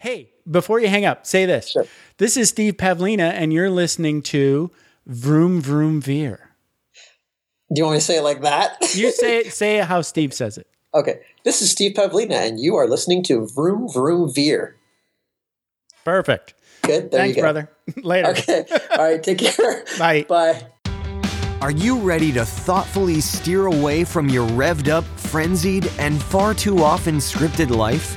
Hey, before you hang up, say this. Sure. This is Steve Pavlina, and you're listening to Vroom Vroom Veer. Do you want me to say it like that? You say it, say it how Steve says it. okay. This is Steve Pavlina, and you are listening to Vroom Vroom Veer. Perfect. Good. There Thanks, you go. brother. Later. Okay. All right. Take care. Bye. Bye. Are you ready to thoughtfully steer away from your revved up, frenzied, and far too often scripted life?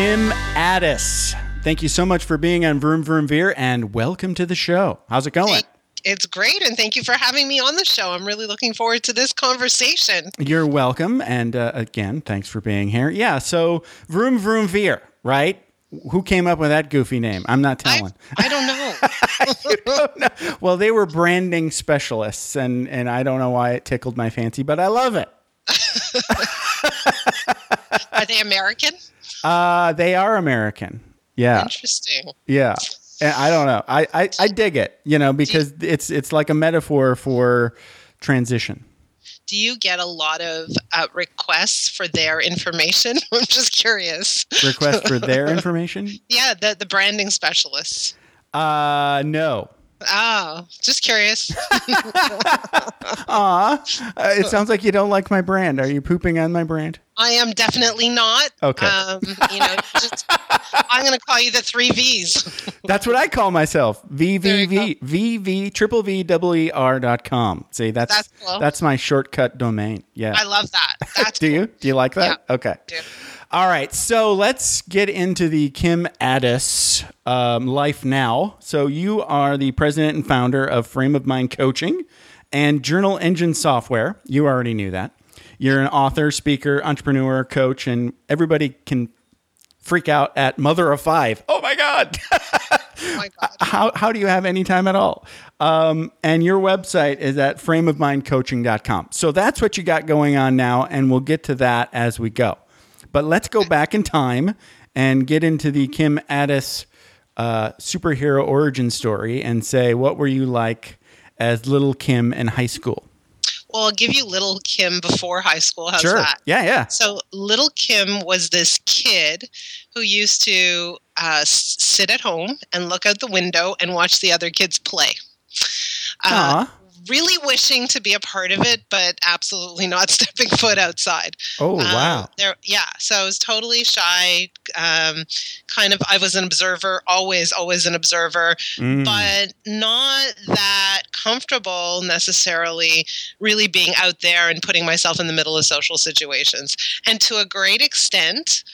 Kim Addis. Thank you so much for being on Vroom Vroom Veer, and welcome to the show. How's it going? It's great, and thank you for having me on the show. I'm really looking forward to this conversation. You're welcome, and uh, again, thanks for being here. Yeah, so Vroom Vroom Veer, right? Who came up with that goofy name? I'm not I, telling. I don't know. Well, they were branding specialists, and and I don't know why it tickled my fancy, but I love it. Are they American? Uh, they are American. Yeah, Interesting. yeah. And I don't know. I, I I dig it. You know, because it's it's like a metaphor for transition. Do you get a lot of uh, requests for their information? I'm just curious. Requests for their information? Yeah, the the branding specialists. Uh, no. Oh, just curious. Aw, uh, it sounds like you don't like my brand. Are you pooping on my brand? I am definitely not. Okay. Um, you know, just, I'm going to call you the three V's. That's what I call myself. There you VVV VV triple V double E R dot com. See, that's That's cool. that's my shortcut domain. Yeah. I love that. That's Do cool. you? Do you like that? Okay. All right. So let's get into the Kim Addis um, life now. So you are the president and founder of Frame of Mind Coaching and Journal Engine Software. You already knew that. You're an author, speaker, entrepreneur, coach, and everybody can freak out at mother of five. Oh my God. Oh my God. how, how do you have any time at all? Um, and your website is at frameofmindcoaching.com. So that's what you got going on now, and we'll get to that as we go. But let's go back in time and get into the Kim Addis uh, superhero origin story and say, what were you like as little Kim in high school? Well, I'll give you little Kim before high school. How's sure. that? Yeah, yeah. So, little Kim was this kid who used to uh, s- sit at home and look out the window and watch the other kids play. Uh. Really wishing to be a part of it, but absolutely not stepping foot outside. Oh, Um, wow. There, yeah. So I was totally shy. Um, kind of, I was an observer, always, always an observer, Mm. but not that comfortable necessarily. Really being out there and putting myself in the middle of social situations, and to a great extent.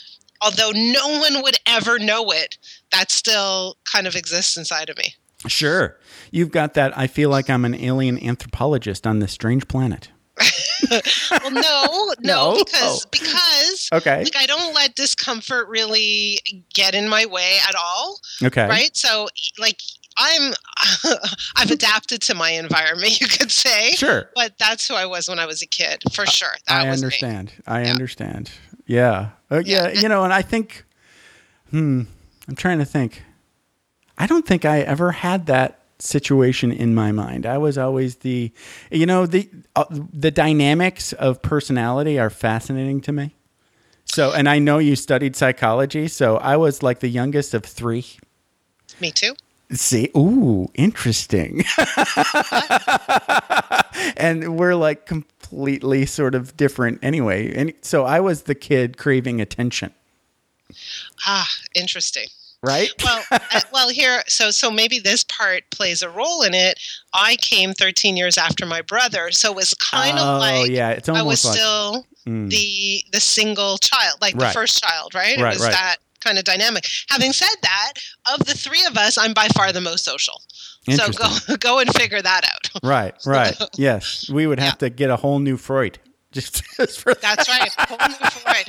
Although no one would ever know it, that still kind of exists inside of me. Sure. You've got that. I feel like I'm an alien anthropologist on this strange planet. Well, no, no, No? because Oh. because Okay. like I don't let discomfort really get in my way at all, Okay. right? So like I'm I've adapted to my environment, you could say. Sure. But that's who I was when I was a kid, for sure. That I was me. understand. I Yeah. understand. Yeah. Uh, yeah. Yeah. You know, and I think, hmm, I'm trying to think. I don't think I ever had that situation in my mind. I was always the, you know, the uh, the dynamics of personality are fascinating to me. So, and I know you studied psychology, so I was like the youngest of three. Me too. See, ooh, interesting. and we're like completely sort of different anyway. And so I was the kid craving attention, Ah, interesting. Right? Well, uh, well, here, so so maybe this part plays a role in it. I came 13 years after my brother, so it was kind oh, of like yeah, it's I was like still Mm. the the single child, like Right. the first child, right? Right, it was right. that kind of dynamic. Having said that, of the three of us, I'm by far the most social. So go go and figure that out. right, right. Yes, we would have Yeah. to get a whole new Freud just, just for That's right. Whole new Freud.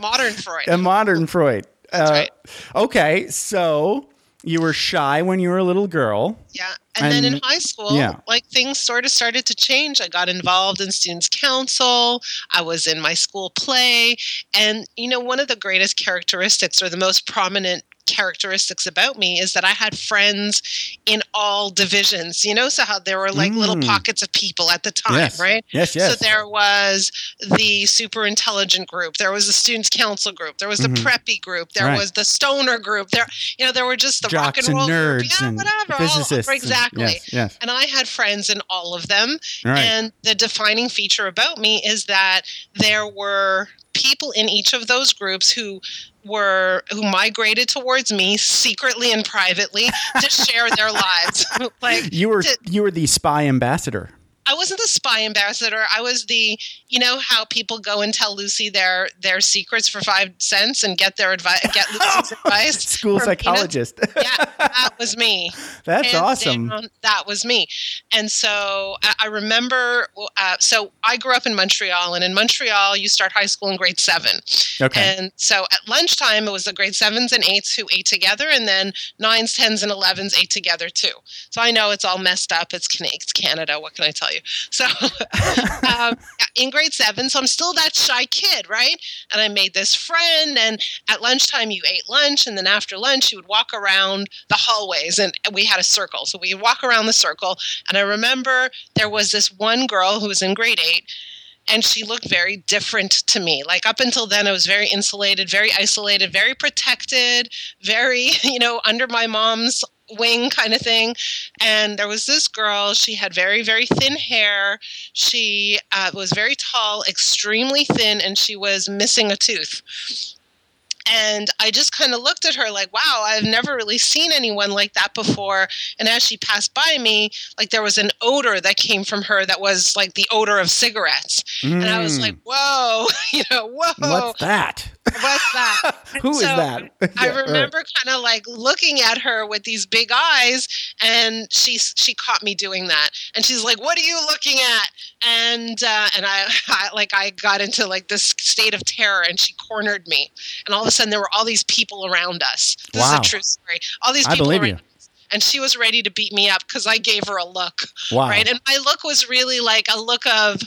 Modern Freud. a modern Freud. That's uh, right. Okay, so you were shy when you were a little girl. Yeah. And, then in high school, yeah. like things sort of started to change. I got involved in students council. I was in my school play. And, you know, one of the greatest characteristics or the most prominent characteristics about me is that I had friends in all divisions, you know, so how there were like little Mm. pockets of people at the time, yes. right? Yes, yes. So there was the super intelligent group. There was the students council group. There was the Mhm. preppy group. There Right. was the stoner group. There, you know, there were just the rock Jocks and roll and group. nerds Yeah, and whatever. all- physicists. and- exactly. yes, yes. And I had friends in all of them. All right. And the defining feature about me is that there were people in each of those groups who were who migrated towards me secretly and privately to share their lives. like you were to- you were the spy ambassador. I wasn't the spy ambassador. I was the, you know, how people go and tell Lucy their their secrets for five cents and get their advice, get Lucy's advice. School from psychologist. Yeah, that was me. That's Hands awesome. down, that was me. And so I, I remember. Uh, so I grew up in Montreal, and in Montreal, you start high school in grade seven. Okay. And so at lunchtime, it was the grade sevens and eights who ate together, and then nines, tens, and elevens ate together too. So I know it's all messed up. It's, it's Canada. What can I tell you? So um, in grade seven, so I'm still that shy kid, right? And I made this friend, and at lunchtime, you ate lunch, and then after lunch, you would walk around the hallways, and we had a circle. So we walk around the circle, and I remember there was this one girl who was in grade eight and she looked very different to me. Like up until then, I was very insulated, very isolated, very protected, very, you know, under my mom's wing kind of thing. And there was this girl, she had very, very thin hair. She uh, was very tall, extremely thin, and she was missing a tooth. And I just kind of looked at her like, wow, I've never really seen anyone like that before. And as she passed by me, like there was an odor that came from her that was like the odor of cigarettes. And I was Mm. like, whoa, you know, whoa, What's that? What's that? Who is so that? I Yeah, right. remember kind of like looking at her with these big eyes, and she she caught me doing that, and she's like, "What are you looking at?" And uh, and I, I like I got into like this state of terror, and she cornered me, and all of a sudden there were all these people around us. This is a true story. All these people. I believe around you. And she was ready to beat me up because I gave her a look Wow. right? And my look was really like a look of,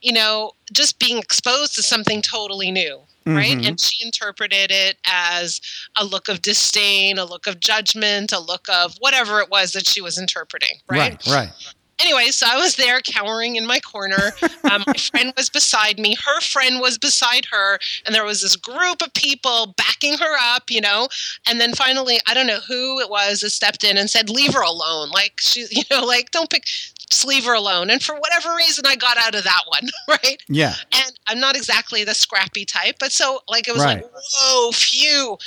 you know, just being exposed to something totally new, right? Mhm. And she interpreted it as a look of disdain, a look of judgment, a look of whatever it was that she was interpreting, right? right. Right. Anyway, so I was there cowering in my corner. Um, my friend was beside me. Her friend was beside her. And there was this group of people backing her up, you know. And then finally, I don't know who it was that stepped in and said, Leave her alone. Like, she, you know, like, don't pick, just leave her alone. And for whatever reason, I got out of that one, right? Yeah. And I'm not exactly the scrappy type, but so, like, it was Right. like, Whoa, phew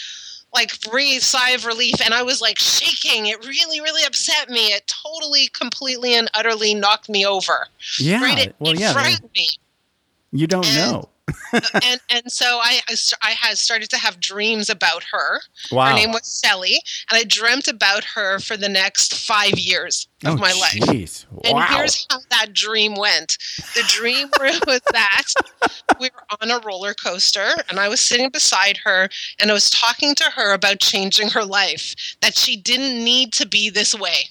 like breathe sigh of relief and i was like shaking it really really upset me it totally completely and utterly knocked me over Yeah. right it, well, it yeah. frightened me You don't And- know. and and so I, I had started to have dreams about her Wow. her name was sally and i dreamt about her for the next five years of oh, my life Jeez. and here's how that dream went. The dream was that we were on a roller coaster and I was sitting beside her and I was talking to her about changing her life, that she didn't need to be this way.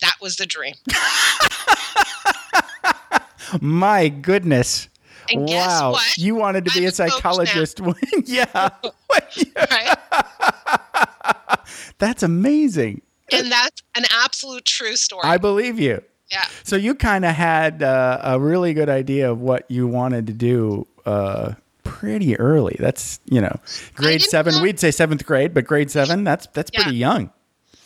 That was the dream. My goodness. And guess wow. what? You wanted to be I'm a a coach now. psychologist. when- yeah. Right? That's amazing. And that's an absolute true story. I believe you. yeah. So you kind of had uh, a really good idea of what you wanted to do uh, pretty early. That's you know, grade seven. know- We'd say seventh grade, but grade seven. That's that's Yeah. pretty young.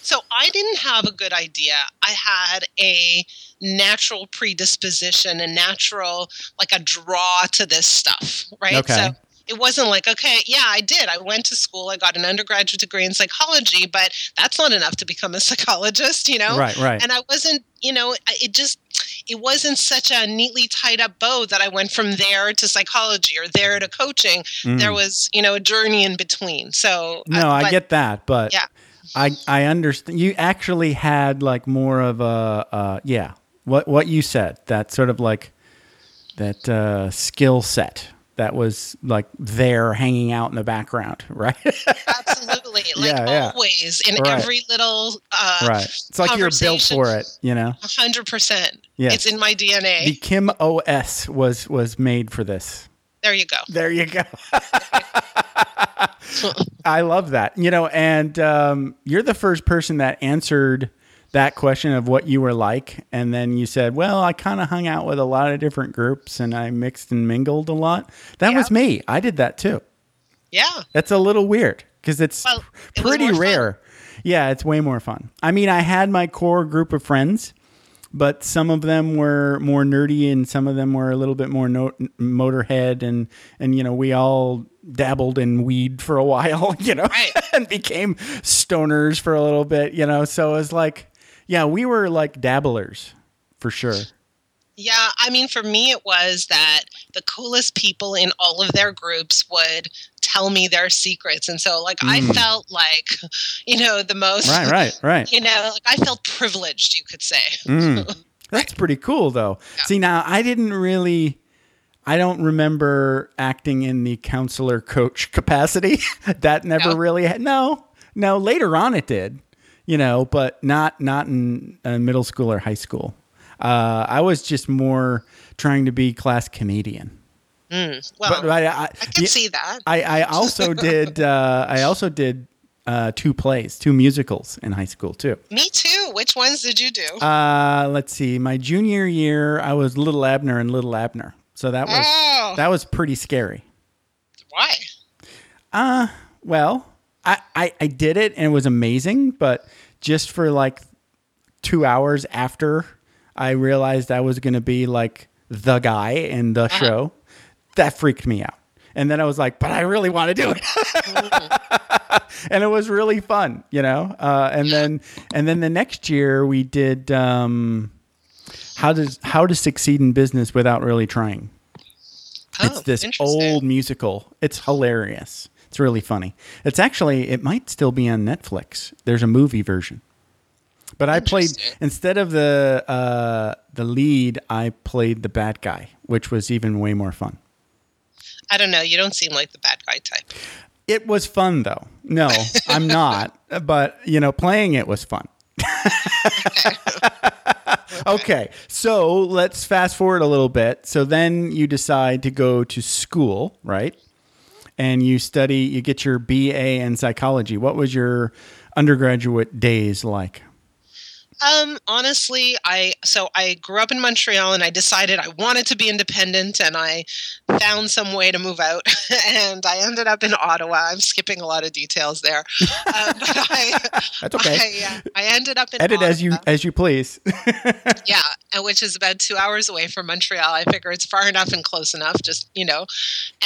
So I didn't have a good idea. I had a natural predisposition, and natural like a draw to this stuff, right? Okay. So it wasn't like, okay, yeah, I did. I went to school, I got an undergraduate degree in psychology, but that's not enough to become a psychologist, you know? Right, right. And I wasn't, you know, it just it wasn't such a neatly tied up bow that I went from there to psychology or there to coaching. There was, you know, a journey in between. So Mm. No, uh, I get that, but Yeah. I I understand. You actually had like more of a uh, yeah. What what you said that sort of like that uh, skill set that was like there hanging out in the background, right? Absolutely. Like Yeah, yeah. always in Right. every little uh right. It's like you're built for it, you know. hundred percent. Yes. It's in my DNA. The Kim OS was was made for this. there you go. There you go. I love that. You know, and um, you're the first person that answered that question of what you were like. And then you said, well, I kind of hung out with a lot of different groups and I mixed and mingled a lot. That Yeah. was me. I did that too. Yeah. That's a little weird because it's Well, it pretty more fun. rare. Yeah, it's way more fun. I mean, I had my core group of friends, but some of them were more nerdy and some of them were a little bit more no- motorhead and and you know, we all dabbled in weed for a while, you know, Right. and became stoners for a little bit, you know. So it was like, yeah, we were like dabblers for sure. Yeah, I mean, for me, it was that the coolest people in all of their groups would tell me their secrets. And so, like, I Mm. felt like, you know, the most, Right, right, right. you know, like I felt privileged, you could say. Mm. That's pretty cool, though. See, now I didn't really, I don't remember acting in the counselor coach capacity. that never No? really had. No, no. Later on, it did, you know, but not not in uh, middle school or high school. Uh, I was just more trying to be class comedian. Mm. Well, but I, I, I can yeah, see that. I, I also did. Uh, I also did uh, two plays, two musicals in high school too. me too. Which ones did you do? Uh, let's see. My junior year, I was Little Abner and Little Abner. So that was oh, that was pretty scary. why? Uh, well, I, I I did it and it was amazing, but just for like two hours after I realized I was going to be like the guy in the show, that freaked me out. And then I was like, but I really want to do it. and it was really fun, you know? Uh, and then, and then the next year we did, um, how does, how to succeed in business without really trying. Oh, It's this old musical. It's hilarious. It's really funny. It's actually it might still be on Netflix. There's a movie version. But I played instead of the uh, the lead, I played the bad guy, which was even way more fun. I don't know. You don't seem like the bad guy type. It was fun though. No, I'm not. But you know, playing it was fun. okay, so let's fast forward a little bit. So then you decide to go to school, right? And you study, you get your BA in psychology. What was your undergraduate days like? Um, honestly, I so I grew up in Montreal and I decided I wanted to be independent and I found some way to move out and I ended up in Ottawa. I'm skipping a lot of details there. Um, but I, That's okay. I, uh, I ended up in Edit as you Ottawa. as you please. yeah, and which is about two hours away from Montreal. I figure it's far enough and close enough, just you know.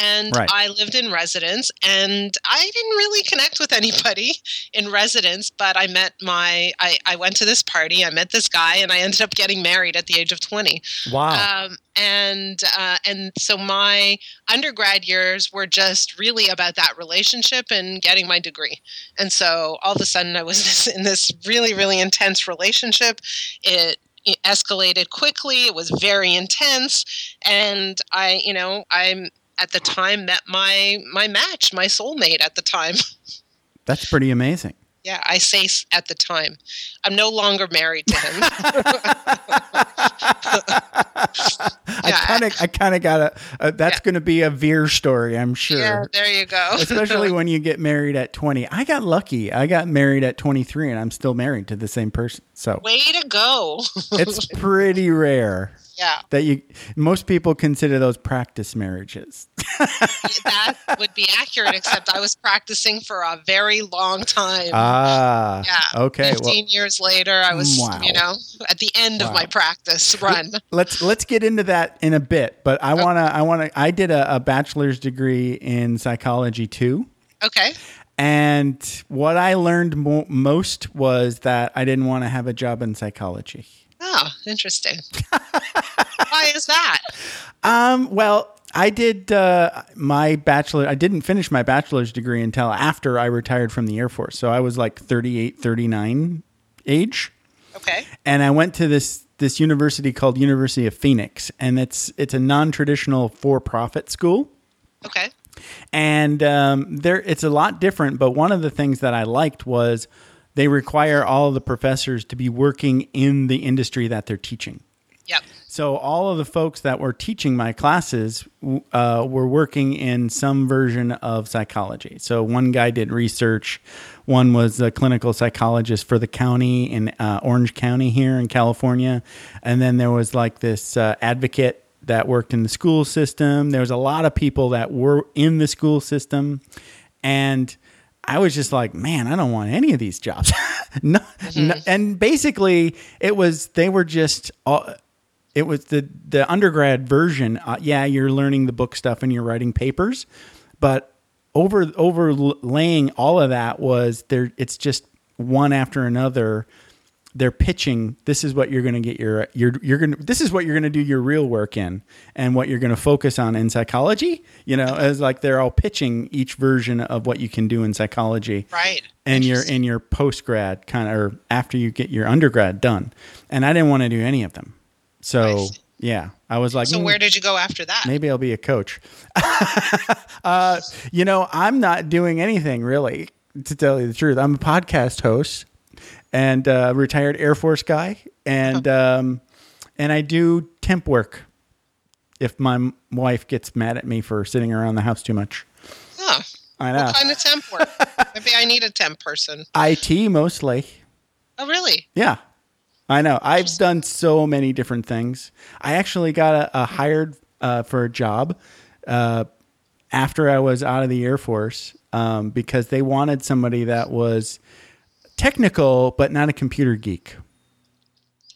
And Right. I lived in residence, and I didn't really connect with anybody in residence. But I met my, I, I went to this party. I met this guy, and I ended up getting married at the age of twenty. wow. Um, and uh, and so my undergrad years were just really about that relationship and getting my degree. And so all of a sudden, I was in this really really intense relationship. It, it escalated quickly. It was very intense, and I, you know, I'm at the time met my my match, my soulmate at the time. That's pretty amazing. Yeah, I say at the time. I'm no longer married to him. I kind of I kind of got a uh, that's Yeah. going to be a Veer story, I'm sure. Yeah, there you go. Especially when you get married at 20. I got lucky. I got married at 23 and I'm still married to the same person. So Way to go. it's pretty rare yeah, that you most people consider those practice marriages. that would be accurate, except I was practicing for a very long time. Ah. yeah. Okay. 15 Well, years later, I was, Wow. you know, at the end Wow. of my practice run. let's let's get into that in a bit, but I want to I want to I did a, a bachelor's degree in psychology too. Okay. And what I learned mo- most was that I didn't want to have a job in psychology. Oh, interesting. Why is that? Um, well, I did uh, my bachelor. I didn't finish my bachelor's degree until after I retired from the Air Force. So I was like 38, 39 age. Okay. And I went to this this university called University of Phoenix, and it's it's a non traditional for profit school. Okay. and um, there it's a lot different. But one of the things that I liked was they require all of the professors to be working in the industry that they're teaching. Yep. So all of the folks that were teaching my classes uh, were working in some version of psychology. So one guy did research, one was a clinical psychologist for the county in uh, Orange County here in California, and then there was like this uh, advocate that worked in the school system. There was a lot of people that were in the school system, and I was just like, man, I don't want any of these jobs. no, no- and basically, it was they were just. All, it was the the undergrad version. Uh, yeah, you're learning the book stuff and you're writing papers, but over overlaying all of that was there. It's just one after another. They're pitching. This is what you're going to get your you're you're going to this is what you're going to do your real work in, and what you're going to focus on in psychology. You know, as like they're all pitching each version of what you can do in psychology Right. and your in your post grad kind of or after you get your undergrad done. And I didn't want to do any of them. So yeah, I was like, So "Mm, where did you go after that? maybe I'll be a coach. uh, you know, I'm not doing anything really, to tell you the truth. I'm a podcast host and uh, retired Air Force guy, and um, and I do temp work. If my m- wife gets mad at me for sitting around the house too much, Huh. I know What kind of temp work? Maybe I need a temp person. IT mostly. Oh, really? Yeah. I know. I've done so many different things. I actually got a, a hired uh, for a job uh, after I was out of the Air Force um, because they wanted somebody that was technical but not a computer geek.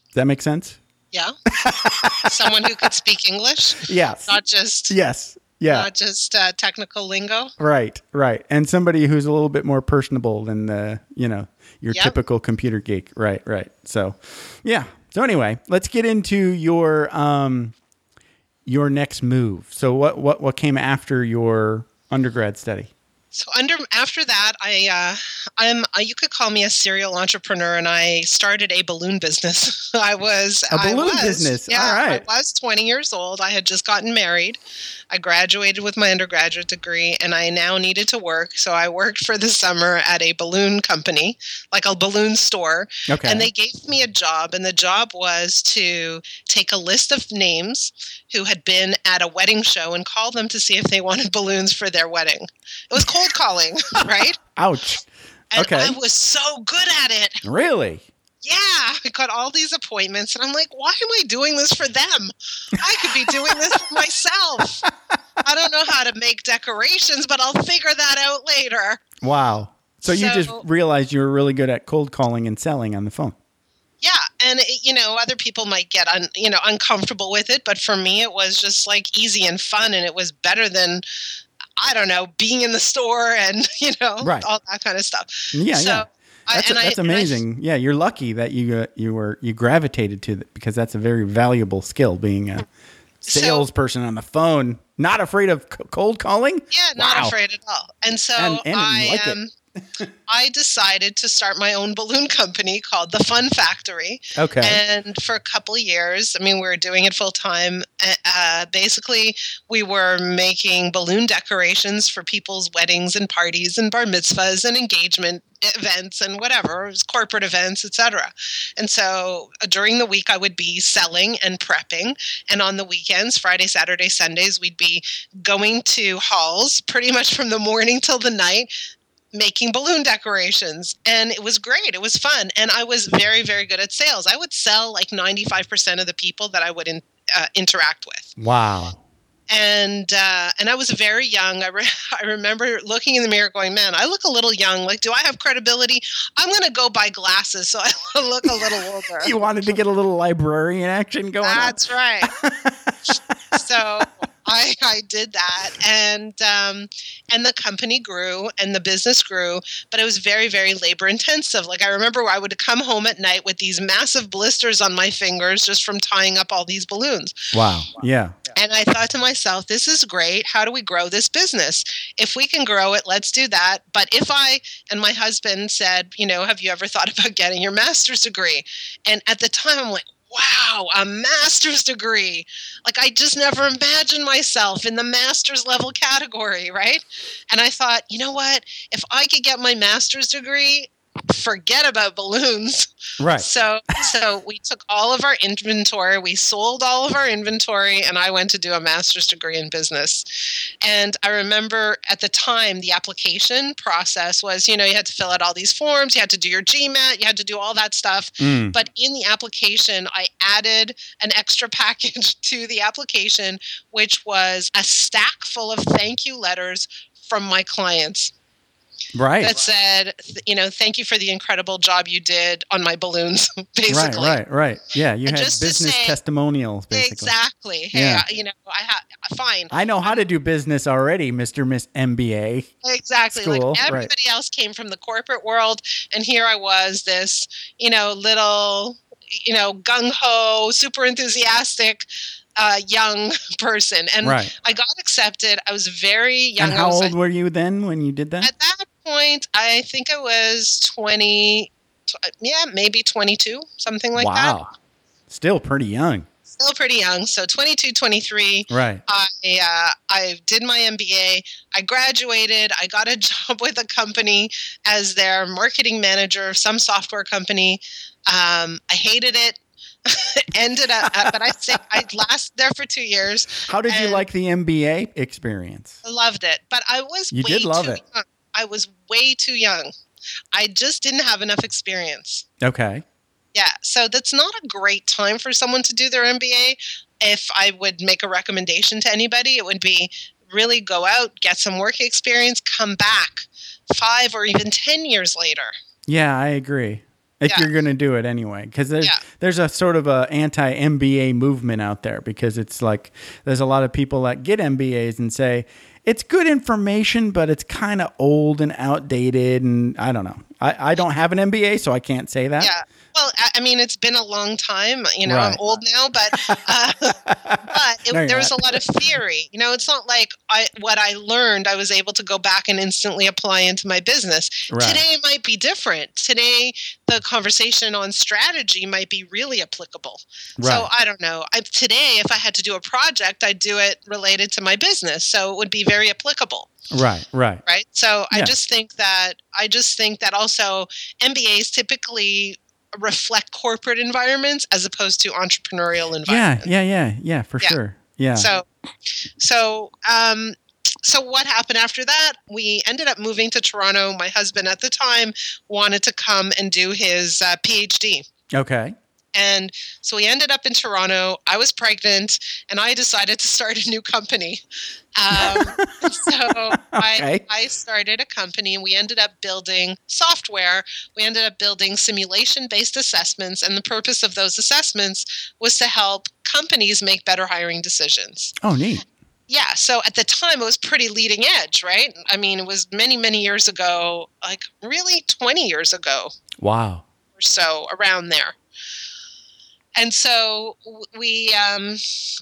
Does that make sense? Yeah. Someone who could speak English, Yes. not just yes. Yeah. not just uh, technical lingo. Right, right. And somebody who's a little bit more personable than the, you know, your Yep. typical computer geek. Right, right. So, yeah. So anyway, let's get into your um your next move. So what what what came after your undergrad study? So under after that, I uh, I'm uh, you could call me a serial entrepreneur, and I started a balloon business. I was a balloon was- business. Yeah, All right. I was 20 years old. I had just gotten married. I graduated with my undergraduate degree, and I now needed to work. So I worked for the summer at a balloon company, like a balloon store. Okay. And they gave me a job, and the job was to take a list of names who had been at a wedding show and call them to see if they wanted balloons for their wedding. It was cold calling, right? Ouch. And Okay. I was so good at it. Really? Yeah, I got all these appointments, and I'm like, why am I doing this for them? I could be doing this for myself. I don't know how to make decorations, but I'll figure that out later. Wow. So, you just realized you were really good at cold calling and selling on the phone. Yeah, and it, you know, other people might get un, you know uncomfortable with it, but for me, it was just like easy and fun, and it was better than I don't know being in the store and you know Right. all that kind of stuff. Yeah, So, yeah. That's, I- that's and I- amazing. yeah, you're lucky that you uh, you were you gravitated to that because that's a very valuable skill being a So- salesperson on the phone. Not afraid of c- cold calling. Yeah, not Wow. afraid at all. And so And- and I like it. I decided to start my own balloon company called the Fun Factory. Okay. And for a couple of years, I mean, we were doing it full time. Uh, basically, we were making balloon decorations for people's weddings and parties and bar mitzvahs and engagement events and whatever, it was corporate events, etc. And so uh, during the week, I would be selling and prepping, and on the weekends, Friday, Saturday, Sundays, we'd be going to halls pretty much from the morning till the night making balloon decorations and it was great it was fun and i was very very good at sales. I would sell like 95% of the people that i would in, uh, interact with. Wow. and uh, and i was very young. I, re- I remember looking in the mirror going man i look a little young. Like do i have credibility? I'm going to go buy glasses so i look a little older. You wanted to get a little librarian action going that's right. So I, I did that and um, and the company grew and the business grew but it was very very labor intensive like i remember i would come home at night with these massive blisters on my fingers just from tying up all these balloons on. Wow. Yeah. and i thought to myself this is great how do we grow this business if we can grow it let's do that but if i and my husband said you know have you ever thought about getting your master's degree and at the time i'm like wow, a master's degree. Like I just never imagined myself in the master's level category, right? And I thought, you know what? If I could get my master's degree, forget about balloons. Right. So so we took all of our inventory, we sold all of our inventory and I went to do a master's degree in business. And I remember at the time the application process was, you know, you had to fill out all these forms, you had to do your GMAT, you had to do all that stuff. Mm. But in the application, I added an extra package to the application, which was a stack full of thank you letters from my clients Right. that said, you know, thank you for the incredible job you did on my balloons, right. basically. Right. Right. Right yeah. You And had business say- testimonials, basically. Exactly. Hey, Yeah. I- you know, I have fine. I know how to do business already, Mister Miss MBA. Exactly. School, like right. everybody else came from the corporate world, and here I was, this, you know, little, you know, gung ho, super enthusiastic, uh, young person, and right. I got accepted. I was very young. And how was, old were you then when you did that? At that point, I think I was twenty. tw- Yeah, maybe twenty-two, something like that. wow. Still pretty young. Still pretty young. So 22, 23. Right. I uh, I did my MBA. I graduated. I got a job with a company as their marketing manager of some software company. Um, I hated it. Ended up, uh, but I say I lasted there for two years. How did you like the MBA experience? Loved it, but I was You way did love too it. young. I was way too young. I just didn't have enough experience. Okay. Yeah, so that's not a great time for someone to do their MBA. If I would make a recommendation to anybody, it would be really go out, get some work experience, come back five or even 10 years later. Yeah, I agree. If Yeah. you're going to do it anyway, because there's Yeah. there's a sort of a anti MBA movement out there because it's like there's a lot of people that get MBAs and say it's good information, but it's kind of old and outdated, and I don't know. I, I don't have an MBA, so I can't say that. Yeah. Well, I, mean, it's been a long time. You know, Right. I'm old now, but uh, but it, No, there was not. a lot of theory. You know, it's not like I what I learned I was able to go back and instantly apply into my business. Right. Today might be different. Today, the conversation on strategy might be really applicable. Right. So I don't know. I, today, if I had to do a project, I'd do it related to my business, so it would be very applicable Right. Right. right so i just think that i just think that also mbas typically reflect corporate environments as opposed to entrepreneurial environments. Yeah. Yeah. Yeah. Yeah. For Yeah. sure. Yeah. so so um so what happened after that we ended up moving to toronto my husband at the time wanted to come and do his uh, phd okay. And so we ended up in Toronto. I was pregnant, and I decided to start a new company. Um, so I, I started a company, and we ended up building software. We ended up building simulation based assessments, and the purpose of those assessments was to help companies make better hiring decisions. Oh, neat. Yeah, so at the time it was pretty leading edge, right? I mean, it was many, many years ago, like really 20 years ago Wow. or so around there and so we um,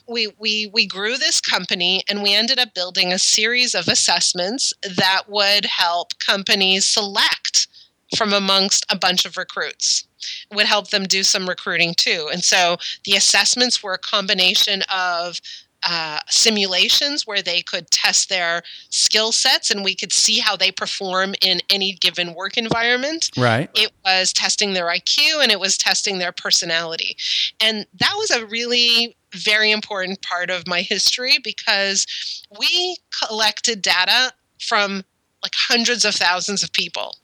we we we grew this company and we ended up building a series of assessments that would help companies select from amongst a bunch of recruits. It would help them do some recruiting too. And so the assessments were a combination of uh, simulations where they could test their skill sets and we could see how they perform in any given work environment Right. it was testing their IQ and it was testing their personality. And that was a really very important part of my history because we collected data from like hundreds of thousands of people.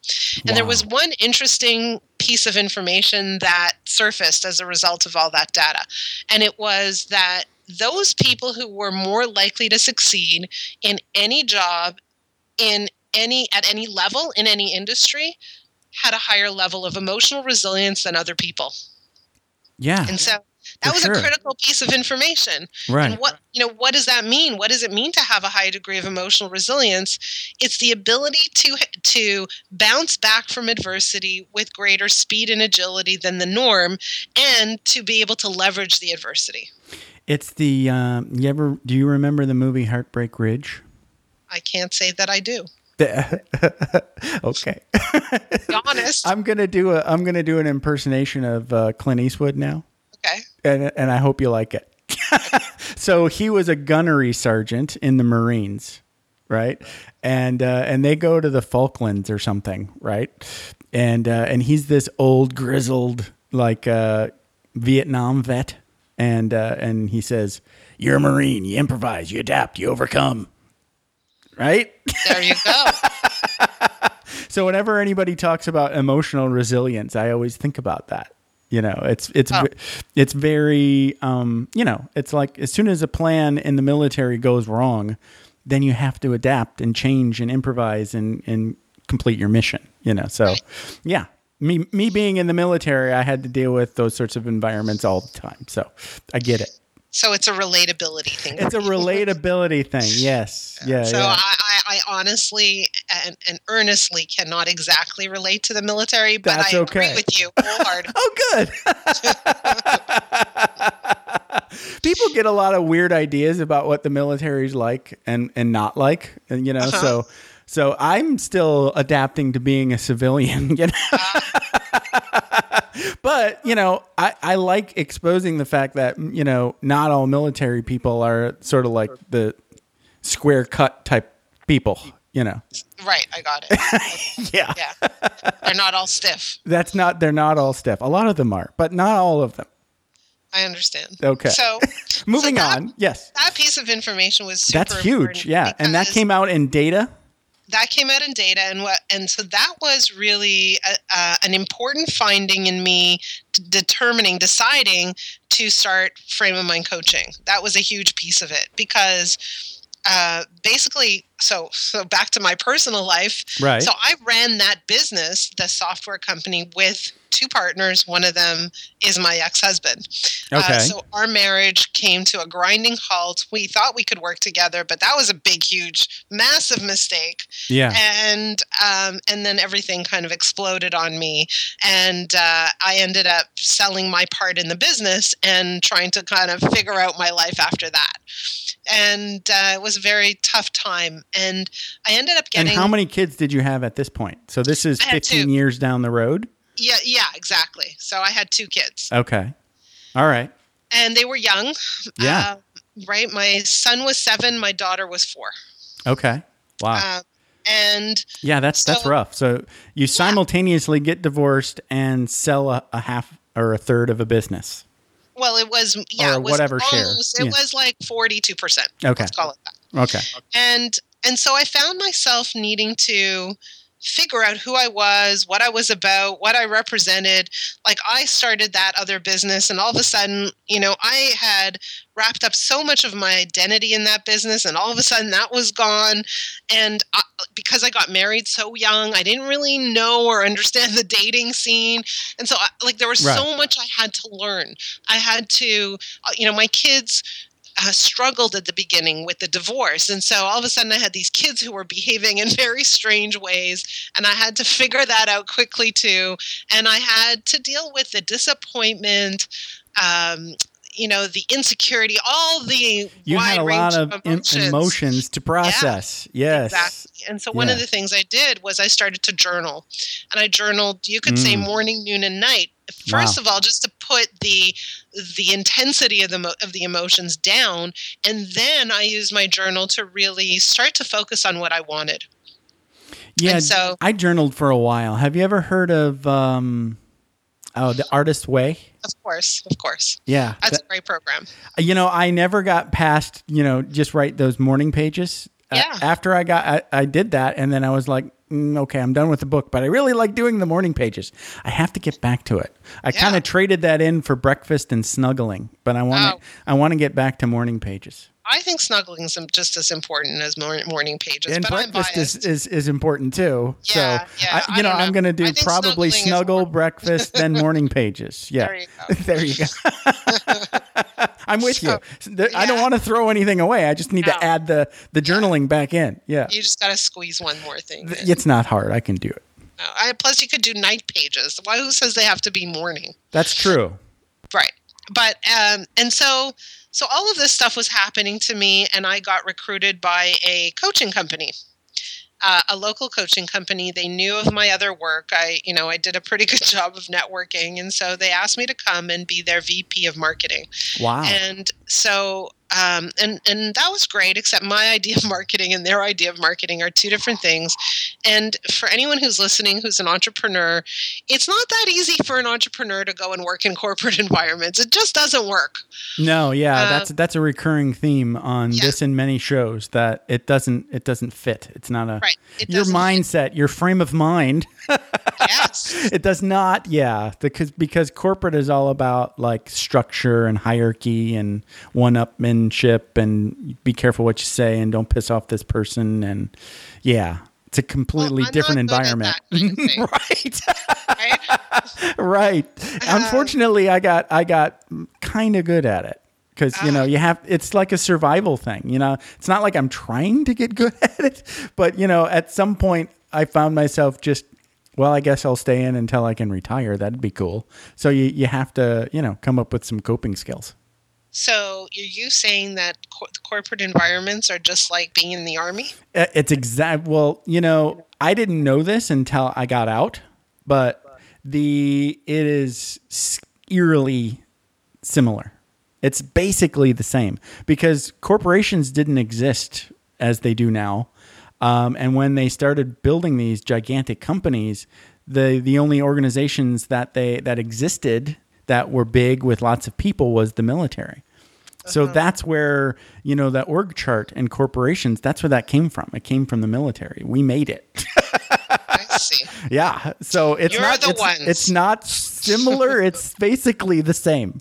And there was one interesting piece of information that surfaced as a result of all that data. And it was that those people who were more likely to succeed in any job in any at any level in any industry had a higher level of emotional resilience than other people. Yeah. And so that was sure. a critical piece of information. Right. And what you know, what does that mean? What does it mean to have a high degree of emotional resilience? It's the ability to to bounce back from adversity with greater speed and agility than the norm, and to be able to leverage the adversity. It's the. Um, you ever? Do you remember the movie Heartbreak Ridge? I can't say that I do. okay. Be honest. I'm gonna do a. I'm gonna do an impersonation of uh, Clint Eastwood now. okay. and and I hope you like it. so he was a gunnery sergeant in the Marines, right? And uh, and they go to the Falklands or something, right? And uh, and he's this old grizzled like uh, Vietnam vet, and uh, and he says, "You're a Marine. You improvise. You adapt. You overcome." Right? There you go. So whenever anybody talks about emotional resilience, I always think about that. You know, it's it's Oh. it's very um, you know, it's like as soon as a plan in the military goes wrong, then you have to adapt and change and improvise and and complete your mission, you know. So yeah. Me me being in the military, I had to deal with those sorts of environments all the time. So I get it. so it's a relatability thing. It's a relatability thing. Yes. Yeah. so yeah. I, I, honestly and, and earnestly cannot exactly relate to the military, but That's I okay. agree with you wholeheartedly. Oh, good. People get a lot of weird ideas about what the military's like and and not like, and you know. Uh-huh. So, so I'm still adapting to being a civilian. You know. but you know, I I like exposing the fact that you know not all military people are sort of like the square cut type people. You know. right, I got it. Yeah. Yeah, they're not all stiff. That's not. They're not all stiff. A lot of them are, but not all of them. I understand. Okay. So Moving that- on. Yes. that piece of information was super That's huge. Yeah. And that came out in data. That came out in data and what and so that was really a, uh, an important finding in me determining deciding to start frame of mind coaching that was a huge piece of it because uh, basically so so back to my personal life Right. so i ran that business the software company with two partners one of them is my ex-husband Okay. uh, so our marriage came to a grinding halt. We thought we could work together, but that was a big, huge, massive mistake. yeah. And um, and then everything kind of exploded on me, and uh, I ended up selling my part in the business and trying to kind of figure out my life after that. And uh, it was a very tough time. And I ended up getting. And how many kids did you have at this point? So this is 15 two. years down the road. yeah, yeah, exactly. So I had two kids. Okay. All right. and they were young. Yeah. Uh, right. My son was seven. My daughter was four. Okay. Wow. Uh, and yeah, that's that's rough. So you simultaneously get divorced and sell a, a half or a third of a business. well, it was yeah, Or it was whatever share. It Yeah. was like forty-two percent. Okay. Let's call it that. Okay. And and so I found myself needing to figure out who I was, what I was about, what I represented. Like I started that other business, and all of a sudden, you know, I had wrapped up so much of my identity in that business, and all of a sudden that was gone. And I, because I got married so young, I didn't really know or understand the dating scene, and so I, like there was Right. so much I had to learn. I had to, uh, you know, my kids uh, struggled at the beginning with the divorce. And so all of a sudden, I had these kids who were behaving in very strange ways, and I had to figure that out quickly too. And I had to deal with the disappointment. Um, you know the insecurity, all the You wide had a range lot of em- emotions. emotions to process. Yes. Exactly. And so one of the things I did was I started to journal. And I journaled, you could say Mm. morning, noon, and night. First Wow. of all, just to put the the intensity of the of the emotions down, and then I used my journal to really start to focus on what I wanted. Yeah. And so- I journaled for a while. Have you ever heard of um oh, the artist way? Of course, of course. Yeah. That's That- a great program. You know, I never got past, you know, just write those morning pages. Uh, Yeah. after I got, I, I did that, and then I was like, mm, okay, I'm done with the book. But I really like doing the morning pages. I have to get back to it. I Yeah. kind of traded that in for breakfast and snuggling, but I want Oh. to, I want to get back to morning pages. I think snuggling is just as important as morning pages, and but I'm breakfast is, is is important too. Yeah, so, yeah, I, I you know, don't I'm going to do probably snuggle, more- breakfast, then morning pages. Yeah, There you go. there you go. I'm with So, you. Th- I don't want to throw anything away. I just need No. to add the the journaling back in. Yeah, You just got to squeeze one more thing. Th- in. it's not hard. I can do it. No, I, plus, you could do night pages. Why? Who says they have to be morning? That's true. Right. But um, and so so all of this stuff was happening to me, and I got recruited by a coaching company. Uh, a local coaching company. They knew of my other work. I, you know, I did a pretty good job of networking, and so they asked me to come and be their VP of marketing. Wow. And so um, and and that was great. Except my idea of marketing and their idea of marketing are two different things. And for anyone who's listening, who's an entrepreneur, it's not that easy for an entrepreneur to go and work in corporate environments. It just doesn't work. No, yeah, Uh, that's that's a recurring theme on yeah. this and many shows that it doesn't it doesn't fit. It's not a Right. It your mindset, your frame of mind. Yes. it does not, yeah, because because corporate is all about like structure and hierarchy and one-upmanship and be careful what you say and don't piss off this person and yeah, it's a completely Well, different not good at environment. that kind of thing. right. right? right. Unfortunately, I got I got kind of good at it because you know you have it's like a survival thing. You know, it's not like I'm trying to get good at it, but you know, at some point I found myself just well, I guess I'll stay in until I can retire. That'd be cool. So you you have to you know come up with some coping skills. So, are you saying that co- corporate environments are just like being in the army? It's exact. Well, you know, I didn't know this until I got out, but the it is eerily similar. It's basically the same because corporations didn't exist as they do now, um, and when they started building these gigantic companies, the the only organizations that they that existed that were big with lots of people was the military. So that's where, you know, that org chart and corporations, that's where that came from. It came from the military. We made it. I see. yeah. So it's You're not the it's, ones. it's not similar. it's basically the same.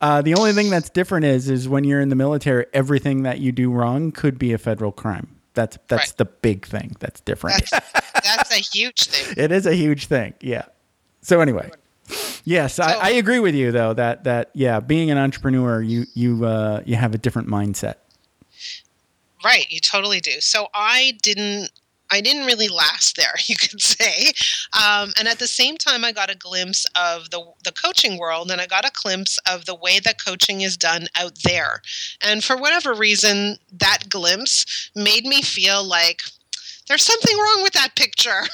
Uh, the only thing that's different is is when you're in the military, everything that you do wrong could be a federal crime. That's that's Right. the big thing that's different. That's, that's a huge thing. it is a huge thing. Yeah. So anyway, yes, I, I agree with you though that that yeah, being an entrepreneur, you you uh, you have a different mindset. Right, you totally do. So I didn't I didn't really last there, you could say. Um, and at the same time, I got a glimpse of the, the coaching world and I got a glimpse of the way that coaching is done out there. And for whatever reason, that glimpse made me feel like there's something wrong with that picture.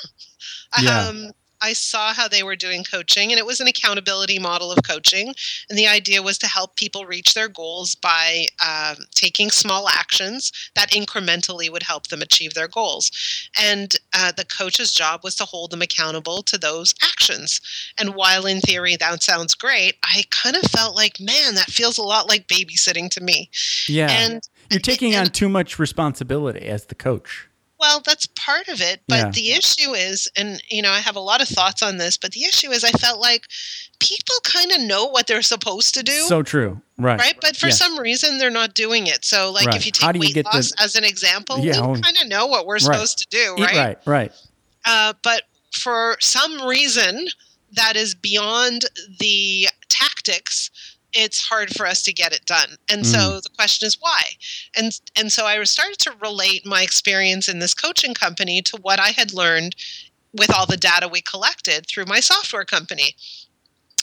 Yeah. Um, I saw how they were doing coaching, and it was an accountability model of coaching. And the idea was to help people reach their goals by um, taking small actions that incrementally would help them achieve their goals. And uh, the coach's job was to hold them accountable to those actions. And while in theory that sounds great, I kind of felt like, man, that feels a lot like babysitting to me. Yeah. And You're taking and- on too much responsibility as the coach. Well, that's part of it, but Yeah. the issue is, and you know, I have a lot of thoughts on this, but the issue is, I felt like people kind of know what they're supposed to do, So true. Right. right? But for Yeah. some reason, they're not doing it. So, like, Right. if you take you weight get the- loss as an example, Yeah, we kind of know what we're supposed to do, right? right. Right. Uh, but for some reason that is beyond the tactics, it's hard for us to get it done. And so mm. the question is why? And and so I started to relate my experience in this coaching company to what I had learned with all the data we collected through my software company.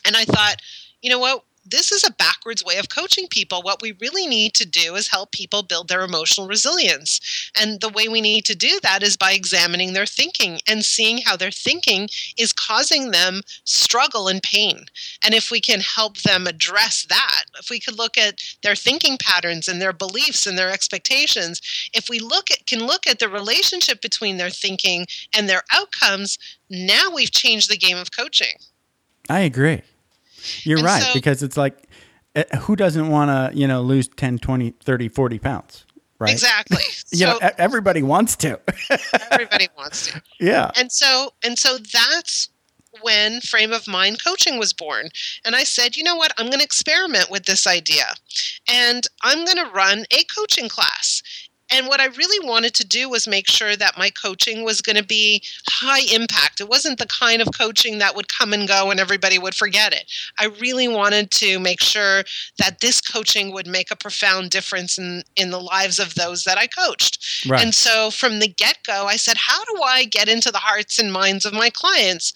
And I thought, you know what? This is a backwards way of coaching people. What we really need to do is help people build their emotional resilience. And the way we need to do that is by examining their thinking and seeing how their thinking is causing them struggle and pain. And if we can help them address that, if we could look at their thinking patterns and their beliefs and their expectations, if we look at can look at the relationship between their thinking and their outcomes, now we've changed the game of coaching. I agree. You're And right so- because it's like uh, who doesn't want to, you know, lose 10, 20, 30, 40 pounds, right? Exactly. You know, So e- everybody wants to. everybody wants to. yeah. And so and so that's when frame of mind coaching was born. And I said, you know what? I'm going to experiment with this idea. And I'm going to run a coaching class. And what I really wanted to do was make sure that my coaching was going to be high impact. It wasn't the kind of coaching that would come and go and everybody would forget it. I really wanted to make sure that this coaching would make a profound difference in, in the lives of those that I coached. Right. And so from the get go, I said, how do I get into the hearts and minds of my clients?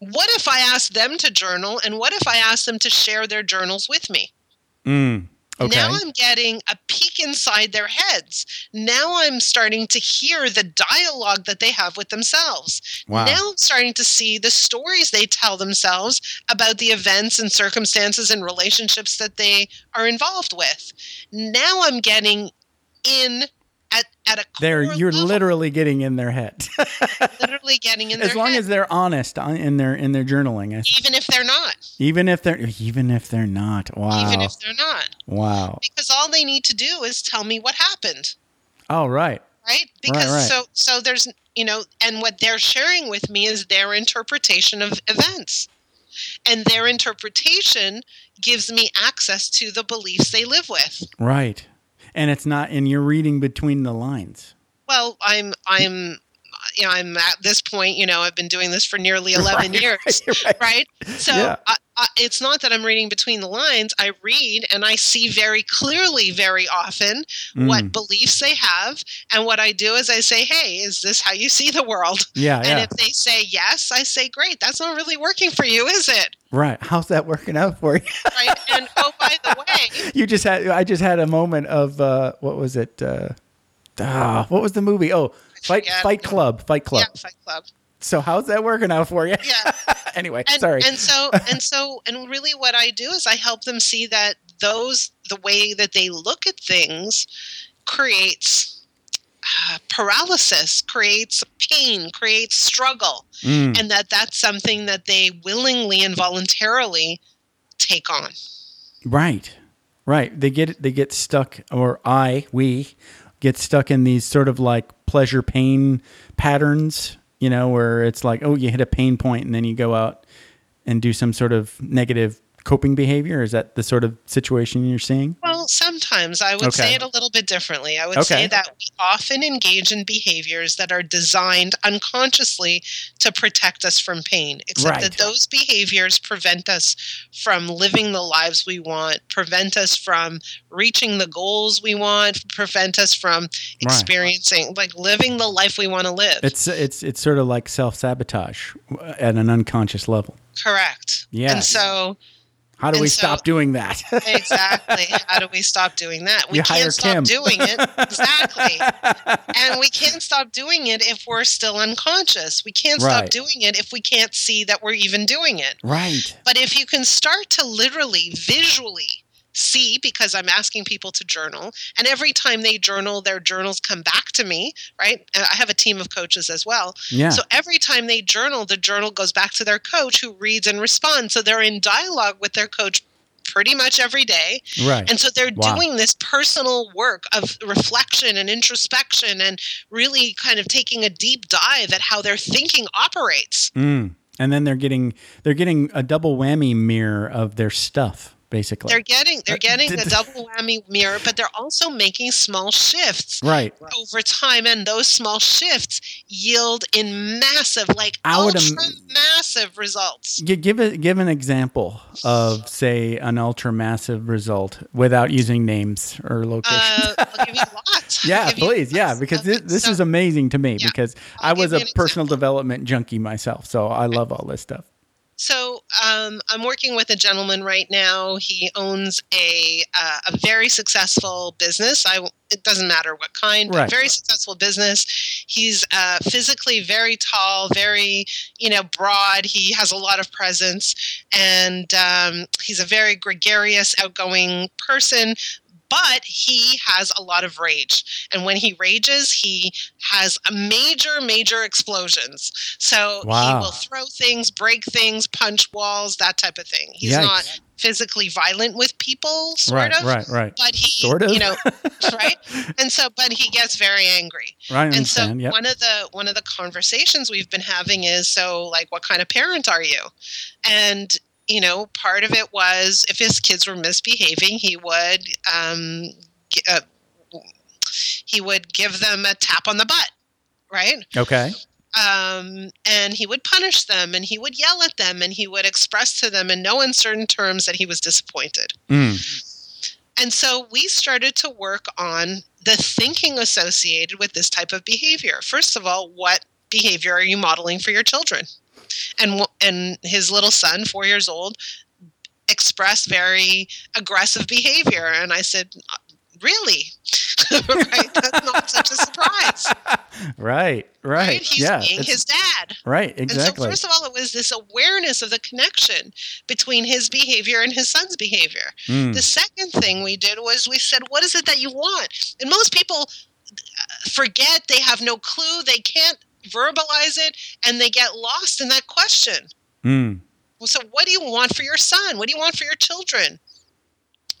What if I asked them to journal? And what if I asked them to share their journals with me? Mm. Okay. Now I'm getting a peek inside their heads. Now I'm starting to hear the dialogue that they have with themselves. Wow. Now I'm starting to see the stories they tell themselves about the events and circumstances and relationships that they are involved with. Now I'm getting in at, a There, you're level, literally getting in their head. literally getting in as their long head, as they're honest uh, in their in their journaling, even if they're not. even if they're even if they're not. Wow. Even if they're not. wow. Because all they need to do is tell me what happened. Oh, right. right because right. so so there's you know and what they're sharing with me is their interpretation of events and their interpretation gives me access to the beliefs they live with Right. And it's not and you're reading between the lines. well i'm i'm you know i'm at this point you know i've been doing this for nearly 11 Right, years right. right so Yeah. I, it's not that i'm reading between the lines i read and i see very clearly very often Mm. what beliefs they have and what i do is i say hey is this how you see the world Yeah, And yeah. if they say yes, I say, great, that's not really working for you, is it? right. How's that working out for you? Right. and oh, by the way, you just had I just had a moment of uh what was it? Uh ah, what was the movie? Oh, Fight forget. Fight Club. Fight Club. yeah, Fight Club. So how's that working out for you? Yeah. anyway, And, sorry. and so, and so, and really what I do is I help them see that those, the way that they look at things creates uh, paralysis, creates pain, creates struggle. Mm, And that that's something that they willingly and voluntarily take on. right. Right. They get they get stuck or I, we get stuck in these sort of like pleasure pain patterns, you know, where it's like, oh, you hit a pain point and then you go out and do some sort of negative coping behavior. Is that the sort of situation you're seeing? Well, sometimes I would Okay. say it a little bit differently. I would Okay. say that we often engage in behaviors that are designed unconsciously to protect us from pain, except Right. that those behaviors prevent us from living the lives we want, prevent us from reaching the goals we want, prevent us from experiencing, like living the life we want to live. It's it's it's sort of like self sabotage uh, at an unconscious level. Correct. Yeah. And so, How do And we so- stop doing that? exactly. How do we stop doing that? We You can't stop Kim. doing it. Exactly. and we can't stop doing it if we're still unconscious. We can't Right. stop doing it if we can't see that we're even doing it. right. But if you can start to literally visually see, because I'm asking people to journal, and every time they journal, their journals come back to me, right? And I have a team of coaches as well. Yeah. So every time they journal, the journal goes back to their coach who reads and responds. So they're in dialogue with their coach pretty much every day. right. And so they're Wow. doing this personal work of reflection and introspection and really kind of taking a deep dive at how their thinking operates. Mm. And then they're getting they're getting a double whammy mirror of their stuff, basically. They're getting they're Uh, getting a double whammy mirror, but they're also making small shifts right. over time, and those small shifts yield in massive, like I ultra massive results. Give it give an example of say an ultra massive result without using names or locations. Uh, I'll give you lots. Yeah, please. Yeah, because this, this so- is amazing to me Yeah, because I'll I was a personal example. development junkie myself, so I love all this stuff. So um, I'm working with a gentleman right now. He owns a uh, a very successful business. I it doesn't matter what kind, but Right. very successful business. He's uh, physically very tall, very you know broad. He has a lot of presence, and um, he's a very gregarious, outgoing person. But he has a lot of rage. And when he rages, he has a major, major explosions. So he will throw things, break things, punch walls, that type of thing. He's Yikes. not physically violent with people, sort right, of. right, right. But he, Sort of. you know, right? And so, but he gets very angry. Right. And so, yep. one of the one of the conversations we've been having is, so like, what kind of parent are you? And you know, part of it was if his kids were misbehaving, he would um, uh, he would give them a tap on the butt, right? Okay. um, and he would punish them and he would yell at them and he would express to them in no uncertain terms that he was disappointed. Mm. And so we started to work on the thinking associated with this type of behavior. First of all, what behavior are you modeling for your children? And and his little son, 4 years old, express very aggressive behavior. And I said, "Uh, Really? right? That's not such a surprise. Right. Right. Right? He's yeah. being his dad. right. And Exactly. so, first of all, it was this awareness of the connection between his behavior and his son's behavior. Mm. The second thing we did was we said, What is it that you want? And most people uh, forget, they have no clue, they can't verbalize it, and they get lost in that question. Mm. Well, So, what do you want for your son? What do you want for your children?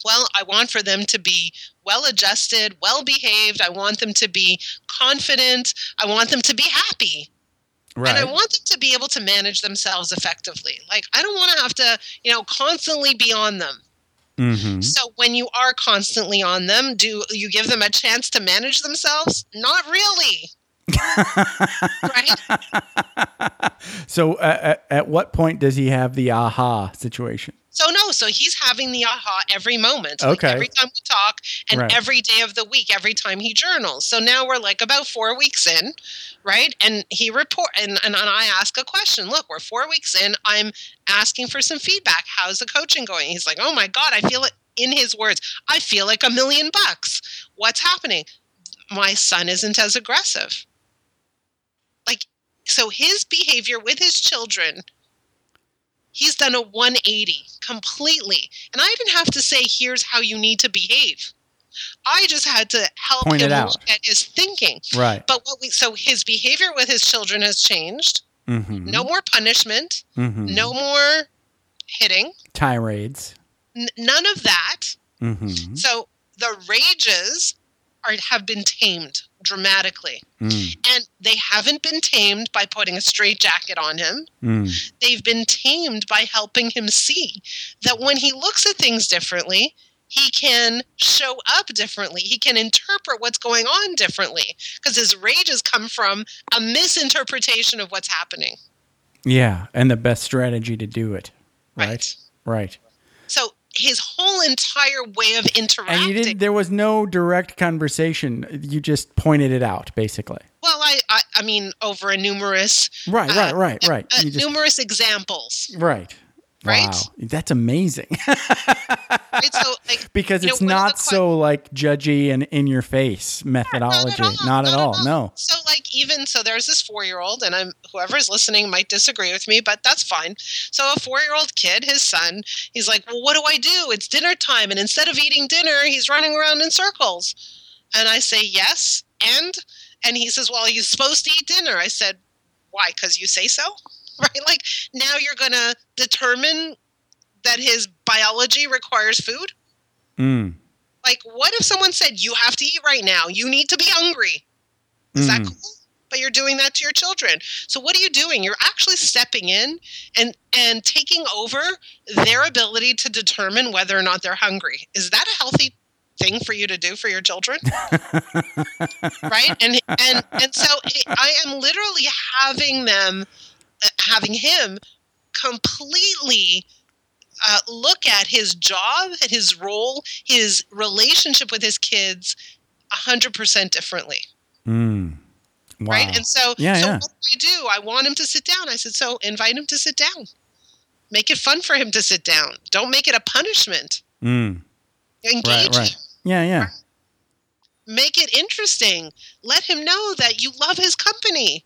Well, I want for them to be well adjusted, well behaved. I want them to be confident. I want them to be happy. Right. And I want them to be able to manage themselves effectively. Like, I don't want to have to, you know, constantly be on them. hmm So when you are constantly on them, do you give them a chance to manage themselves? Not really. Right? So, uh, at, at what point does he have the aha situation? So no, so he's having the aha every moment. Like Okay. every time we talk and Right. every day of the week, every time he journals. So now we're like about four weeks in, right? And he report and, and, and I ask a question. Look, we're four weeks in. I'm asking for some feedback. How's the coaching going? He's like, Oh my God, I feel it in his words, I feel like a million bucks. What's happening? My son isn't as aggressive. So his behavior with his children he's done a 180 completely. And I didn't have to say, here's how you need to behave. I just had to help Point him look at his thinking. Right. But what we so his behavior with his children has changed. Mm-hmm. No more punishment, hmm no more hitting, Tirades. n- none of that. Mm-hmm. So the rages are have been tamed dramatically. Mm. And they haven't been tamed by putting a straight jacket on him. Mm. they've been tamed by helping him see that when he looks at things differently, he can show up differently. He can interpret what's going on differently because his rages come from a misinterpretation of what's happening. Yeah, and the best strategy to do it. Right. Right. Right. So his whole entire way of And you interacting. didn't. There was no direct conversation. You just pointed it out, basically. well, I, I, I mean, over a numerous, Right. uh, right. Right. Right. uh, just- numerous examples. right. Right? Wow. That's amazing. Right? So, like, because know, it's the not so like judgy and in your face methodology. Not at all. No. So like even so there's this 4-year-old and I'm whoever's listening might disagree with me, but that's fine. So a 4-year-old kid, his son, he's like, "Well, what do I do? It's dinner time and instead of eating dinner, he's running around in circles." And I say, "Yes." And and he says, "Well, he's supposed to eat dinner." I said, "Why? Cuz you say so?" Right? Like now you're going to determine that his biology requires food? Mm. Like, what if someone said, You have to eat right now? You need to be hungry? Is that Mm. cool? But you're doing that to your children. So what are you doing? You're actually stepping in and and taking over their ability to determine whether or not they're hungry. Is that a healthy thing for you to do for your children? right? And and and so I am literally having them having him completely uh, look at his job and his role, his relationship with his kids, hundred percent differently, Mm. Wow. right? And so, Yeah, so yeah. what do I do? I want him to sit down. I said, so invite him to sit down. Make it fun for him to sit down. Don't make it a punishment. Mm. Engage Right. Right. him. Yeah. Yeah. Make it interesting. Let him know that you love his company.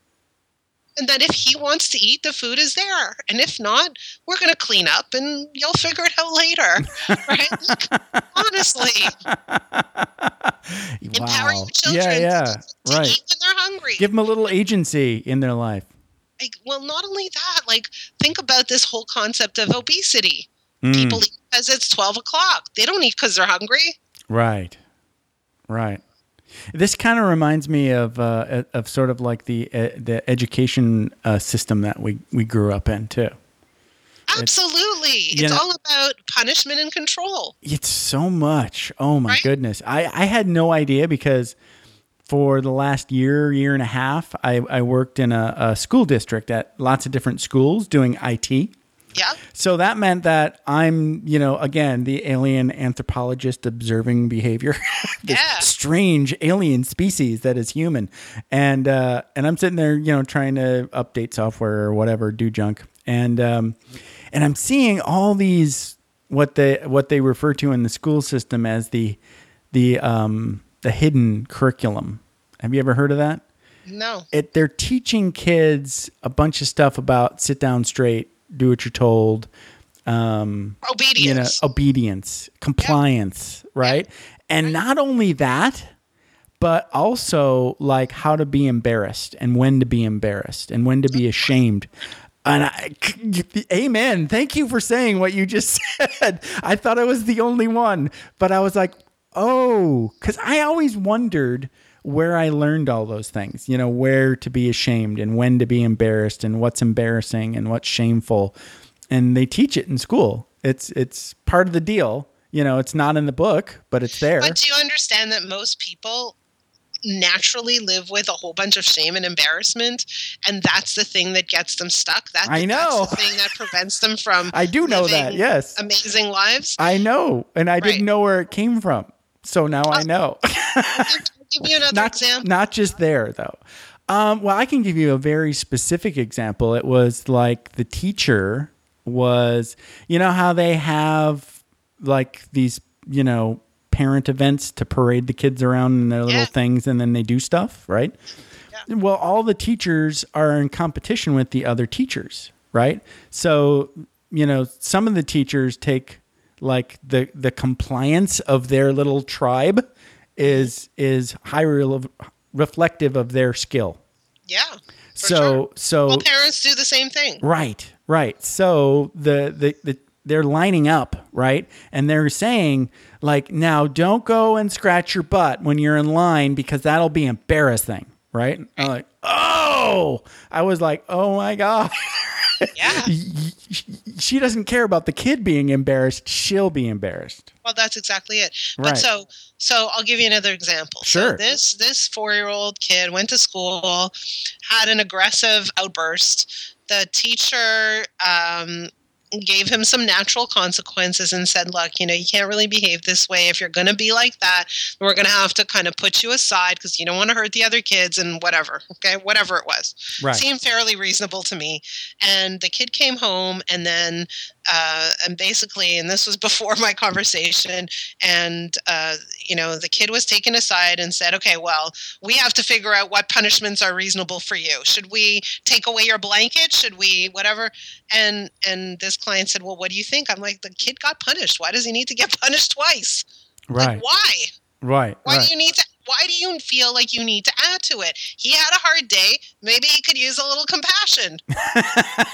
And that if he wants to eat, the food is there. And if not, we're going to clean up and you'll figure it out later. right? Honestly. Empower wow. your children Yeah. Yeah. to, to Right. eat when they're hungry. Give them a little agency in their life. like, well, not only that, like think about this whole concept of obesity. Mm. People eat because it's twelve o'clock. They don't eat because they're hungry. Right. Right. This kind of reminds me of uh, of sort of like the uh, the education uh, system that we we grew up in too. Absolutely, you it's know- all about punishment and control. It's so much. Oh my Right? goodness. I, I had no idea because for the last year, year and a half, I, I worked in a, a school district at lots of different schools doing IT. Yeah, So that meant that I'm, you know, again, the alien anthropologist observing behavior, this Yeah. strange alien species that is human, and uh, and I'm sitting there, you know, trying to update software or whatever, do junk, and um, and I'm seeing all these what they what they refer to in the school system as the the um, the hidden curriculum. Have you ever heard of that? No. It they're teaching kids a bunch of stuff about sit down straight, do what you're told, um, Obedience. you know, obedience, compliance, right? And not only that, but also like how to be embarrassed and when to be embarrassed and when to be ashamed. And I, amen. Thank you for saying what you just said. I thought I was the only one, but I was like, oh, because I always wondered where I learned all those things, you know, where to be ashamed and when to be embarrassed and what's embarrassing and what's shameful. And they teach it in school. It's it's part of the deal. You know, it's not in the book, but it's there. But do you understand that most people naturally live with a whole bunch of shame and embarrassment, and that's the thing that gets them stuck? That, I know. That's the thing that prevents them from. I do know that, yes. Amazing lives. I know, and I Right. didn't know where it came from. So now I oh. know. Give you another not, example. not just there though. Um, well, I can give you a very specific example. It was like the teacher was, you know, how they have like these, you know, parent events to parade the kids around in their little things and then they do stuff, right? Well, all the teachers are in competition with the other teachers, right? So, you know, some of the teachers take like the the compliance of their little tribe is is highly reflective of their skill. yeah. so sure. so well, parents do the same thing. Right, right. So the, the the they're lining up, right? And they're saying like, now don't go and scratch your butt when you're in line because that'll be embarrassing, right? I'm like, oh, I was like, oh my god, Yeah. she doesn't care about the kid being embarrassed; she'll be embarrassed. Well, that's exactly it. Right. But so, so I'll give you another example. Sure. So this this four year old kid went to school, had an aggressive outburst. The teacher um, gave him some natural consequences and said, "Look, you know, you can't really behave this way. If you're going to be like that, we're going to have to kind of put you aside because you don't want to hurt the other kids and whatever. Okay, whatever it was." Right. seemed fairly reasonable to me. And the kid came home, and then, uh, and basically, and this was before my conversation, and uh, you know, the kid was taken aside and said, "Okay, well, we have to figure out what punishments are reasonable for you. Should we take away your blanket? Should we whatever?" And and this client said, "Well, what do you think?" I'm like, "The kid got punished. Why does he need to get punished twice? Right, Like, why?" right, Why right. do you need to? Why do you feel like you need to add to it? He had a hard day. Maybe he could use a little compassion,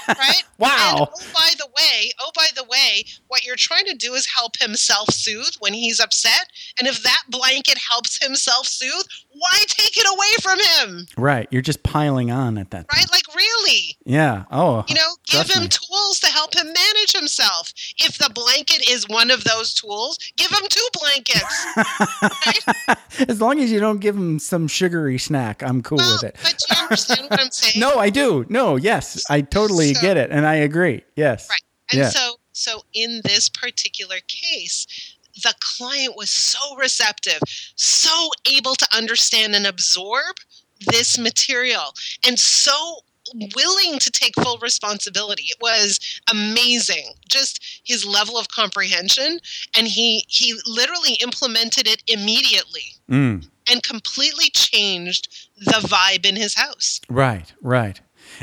right? Wow. And, oh, by the way, oh, by the way, what you're trying to do is help him self-soothe when he's upset. And if that blanket helps him self-soothe, why take it away from him? right. You're just piling on at that. Right? Like really, Yeah. Oh. you know, give him me. tools to help him manage himself. If the blanket is one of those tools, give him two blankets. as long as you don't give him some sugary snack, I'm cool well, with it. but you understand what I'm saying? No, I do. No, yes, I totally So- get it, and I agree. Yes. Right. And Yeah. so so in this particular case, the client was so receptive, so able to understand and absorb this material and so willing to take full responsibility. It was amazing. Just his level of comprehension and he he literally implemented it immediately Mm, and completely changed the vibe in his house. right. Right.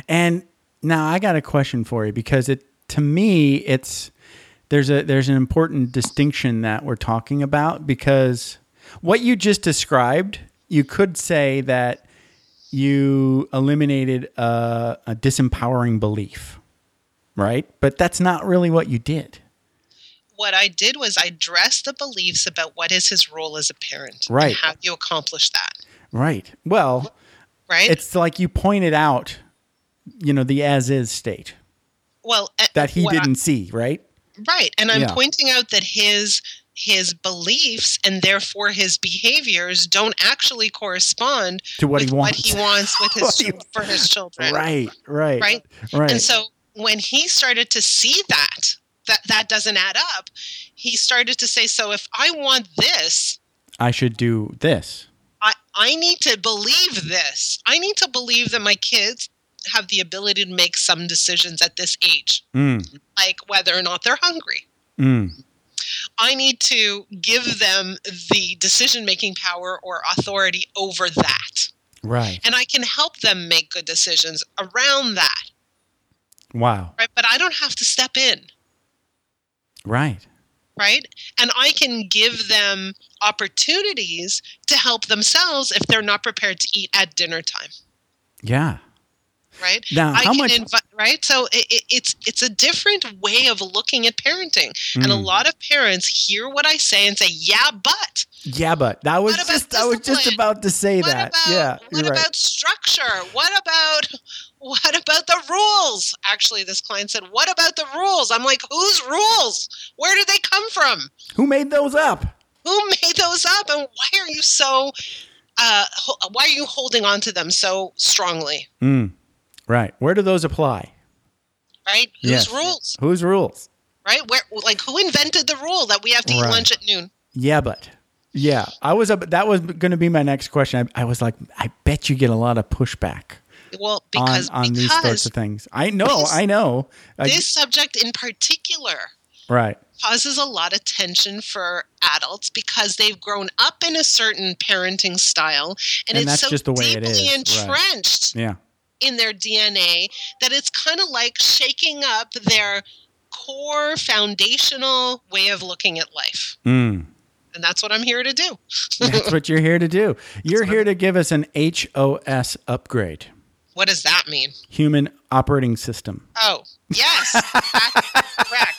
And now I got a question for you because it to me it's there's a there's an important distinction that we're talking about because what you just described, you could say that you eliminated a, a disempowering belief, right? But that's not really what you did. what I did was I dressed the beliefs about what is his role as a parent. Right. And how you accomplish that? Right. Well, Right. it's like you pointed out, you know, the as is state well, that he didn't see, right? Right. And I'm Yeah. pointing out that his his beliefs and therefore his behaviors don't actually correspond To what he wants. what he wants with his for his children. Right, right, Right. right. And so when he started to see that that that doesn't add up, he started to say, so if I want this, I should do this. I, I need to believe this. I need to believe that my kids have the ability to make some decisions at this age, Mm, like whether or not they're hungry, Mm. I need to give them the decision making power or authority over that. Right. And I can help them make good decisions around that. Wow. Right. But I don't have to step in. Right. Right. And I can give them opportunities to help themselves if they're not prepared to eat at dinner time. Yeah. Right. Now, I how can much? invi- right. So it, it, it's it's a different way of looking at parenting, and a Mm. lot of parents hear what I say and say, "Yeah, but." yeah, but that was just I was just about to say what that. about yeah. what right. about structure what about what about the rules actually this client said what about the rules i'm like whose rules where did they come from Who made those up? who made those up and why are you so uh, ho- why are you holding on to them so strongly Mm. Right. Where do those apply? right whose Yes. rules Whose rules? right where like who invented the rule that we have to eat Right. lunch at noon Yeah, but yeah, I was. ab- That was going to be my next question. I, I was like, I bet you get a lot of pushback well on because on these sorts of things. I know. this- I know. I- this subject in particular right. causes a lot of tension for adults because they've grown up in a certain parenting style and, And it's that's so just the way it deeply is, right. entrenched Yeah. In their DNA that it's kind of like shaking up their core foundational way of looking at life. Mm. And that's what I'm here to do. That's what you're here to do. You're here to give us an HOS upgrade, What does that mean? human operating system. Oh, yes, that's correct.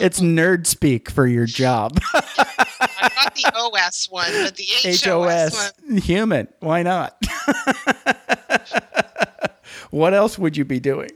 It's nerd speak for your job. I got the OS one, but the HOS, HOS one. human. Why not? what else would you be doing?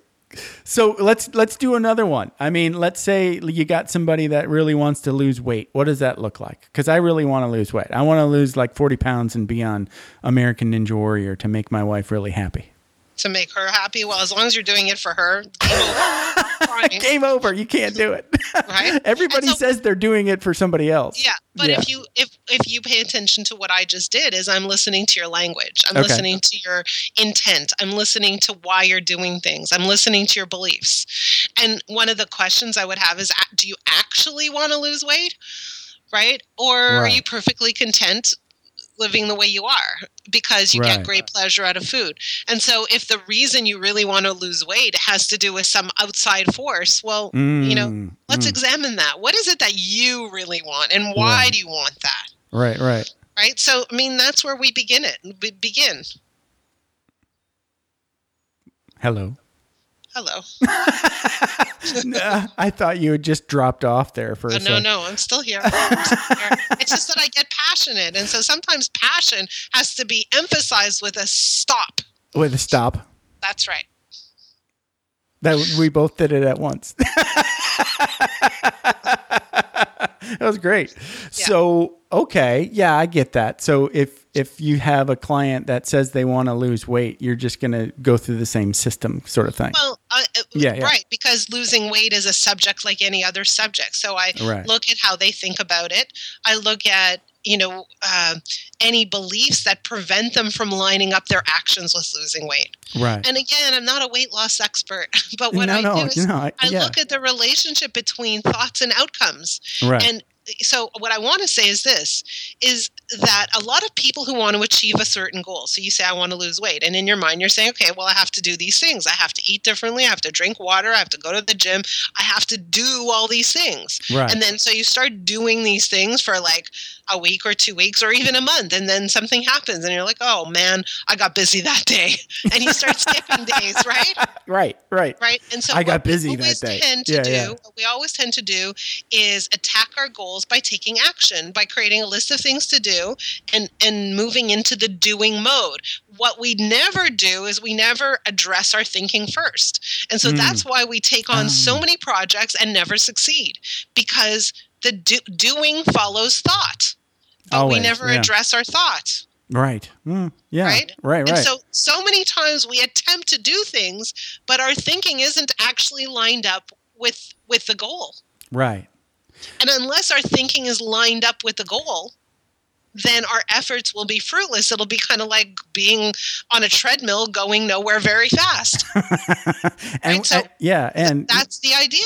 So let's let's do another one. I mean, let's say you got somebody that really wants to lose weight. What does that look like? Because I really want to lose weight. I want to lose like forty pounds and be on American Ninja Warrior to make my wife really happy. To make her happy. Well, as long as you're doing it for her, game over. Game over. You can't do it. Right? Everybody so- says they're doing it for somebody else. Yeah, but Yeah. if you if if you pay attention to what I just did, is I'm listening to your language. I'm Okay. listening to your intent. I'm listening to why you're doing things. I'm listening to your beliefs. And one of the questions I would have is, do you actually want to lose weight? Right? Or are you perfectly content living the way you are because you Right. get great pleasure out of food? And so if the reason you really want to lose weight has to do with some outside force, well, you know, Mm, let's mm. examine that. What is it that you really want and why Right. do you want that? right, right. Right? So, I mean, that's where we begin it. We begin. Hello. Hello. Nah, I thought you had just dropped off there for a Oh, no, no, I'm still. I'm still here. It's just that I get passionate. And so sometimes passion has to be emphasized with a stop. With a stop. That's right. That we both did it at once. that was great. So, okay, yeah, I get that. So if if you have a client that says they want to lose weight, you're just going to go through the same system sort of thing. Well, uh, uh, Yeah, yeah. right, because losing weight is a subject like any other subject. So I Right. look at how they think about it. I look at you know uh, any beliefs that prevent them from lining up their actions with losing weight. right. And again, I'm not a weight loss expert, but what no, I no, do is no, I, I look at the relationship between thoughts and outcomes. right. And so what I want to say is this is that a lot of people who want to achieve a certain goal. So you say I want to lose weight and in your mind you're saying okay, well I have to do these things. I have to eat differently, I have to drink water, I have to go to the gym, I have to do all these things. right. And then so you start doing these things for like a week or two weeks or even a month and then something happens and you're like, "Oh man, I got busy that day." And you start skipping days, right? right, right. right? And so I got busy that day. Tend to Yeah, do, yeah. What we always tend to do is attack our goals by taking action, by creating a list of things to do, and and moving into the doing mode. What we never do is we never address our thinking first, and so Mm. that's why we take on so Ah. many projects and never succeed because the do- doing follows thought, but we never yeah. address our thought. Right. Mm, yeah. Right? Right, right. And so, so many times we attempt to do things, but our thinking isn't actually lined up with with the goal. right. And unless our thinking is lined up with the goal, then our efforts will be fruitless. It'll be kind of like being on a treadmill going nowhere very fast. and Right, so- uh, yeah, and That's the idea.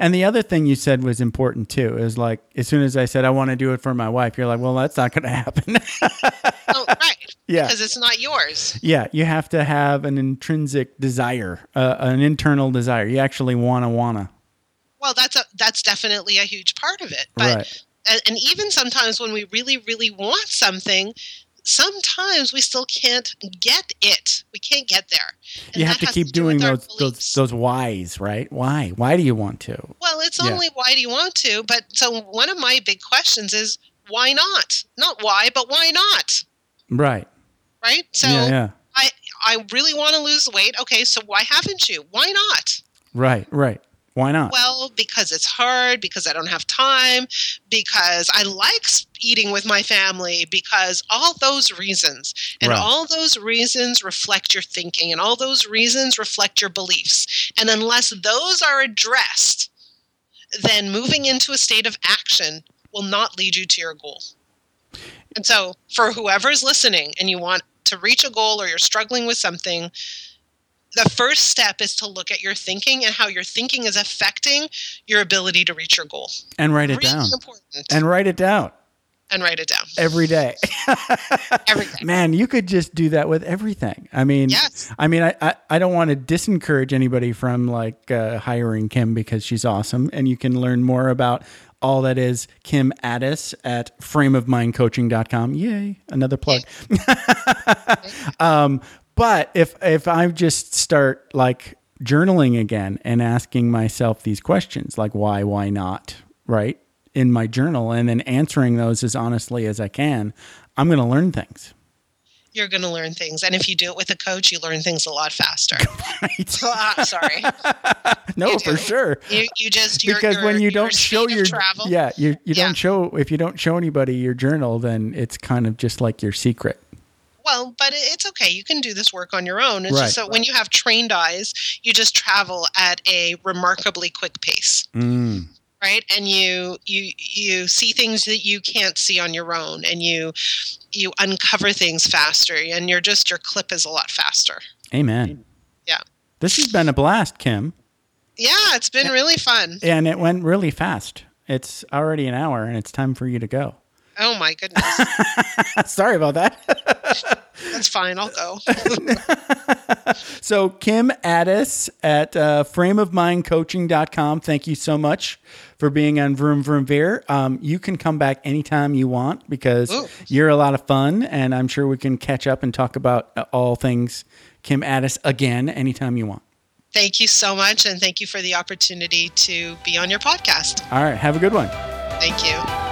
and the other thing you said was important too. Is like as soon as I said I want to do it for my wife, you're like, well, that's not going to happen. Oh, right. Yeah. Because it's not yours. yeah, you have to have an intrinsic desire, uh, an internal desire. You actually wanna wanna. Well, that's a that's definitely a huge part of it. But right. and, and even sometimes when we really really want something sometimes we still can't get it we can't get there And You have to keep do doing those those those whys, right? Why? Why do you want to? well it's Yeah. only why do you want to but so one of my big questions is why not not why but why not Right. right so yeah, yeah. i i really want to lose weight okay so why haven't you why not Right, right. Why not? Well, because it's hard, because I don't have time, because I like eating with my family, because all those reasons. And Right. all those reasons reflect your thinking, and all those reasons reflect your beliefs. And unless those are addressed, then moving into a state of action will not lead you to your goal. And so, for whoever's listening and you want to reach a goal or you're struggling with something, the first step is to look at your thinking and how your thinking is affecting your ability to reach your goal. and write it really down. important. And write it down And write it down every day. every day. Man, you could just do that with everything. I mean, Yes. I mean, I, I, I don't want to disencourage anybody from like uh, hiring Kim because she's awesome, and you can learn more about all that is Kim Ades at frameofmindcoaching.com. Yay, another plug. um, but if if I just start like journaling again and asking myself these questions, like why, why not, right, in my journal, and then answering those as honestly as I can, I'm going to learn things. You're going to learn things. And if you do it with a coach, you learn things a lot faster. Right? Ah, sorry. no, for sure. You, you just, your, because your, when you don't show your travel. yeah you, you Yeah. don't show if you don't show anybody your journal then it's kind of just like your secret Well, but it's okay. You can do this work on your own. It's Right. just that when you have trained eyes, you just travel at a remarkably quick pace. mm. right and you you you see things that you can't see on your own and you you uncover things faster and you're just your clip is a lot faster amen Yeah. this has been a blast kim yeah it's been really fun and it went really fast it's already an hour and it's time for you to go oh my goodness. Sorry about that. That's fine i'll go. So kim ades at uh, frameofmindcoaching.com thank you so much for being on vroom vroom veer um, you can come back anytime you want because Ooh. you're a lot of fun and i'm sure we can catch up and talk about uh, all things kim ades again anytime you want. Thank you so much and thank you for the opportunity to be on your podcast. All right have a good one. Thank you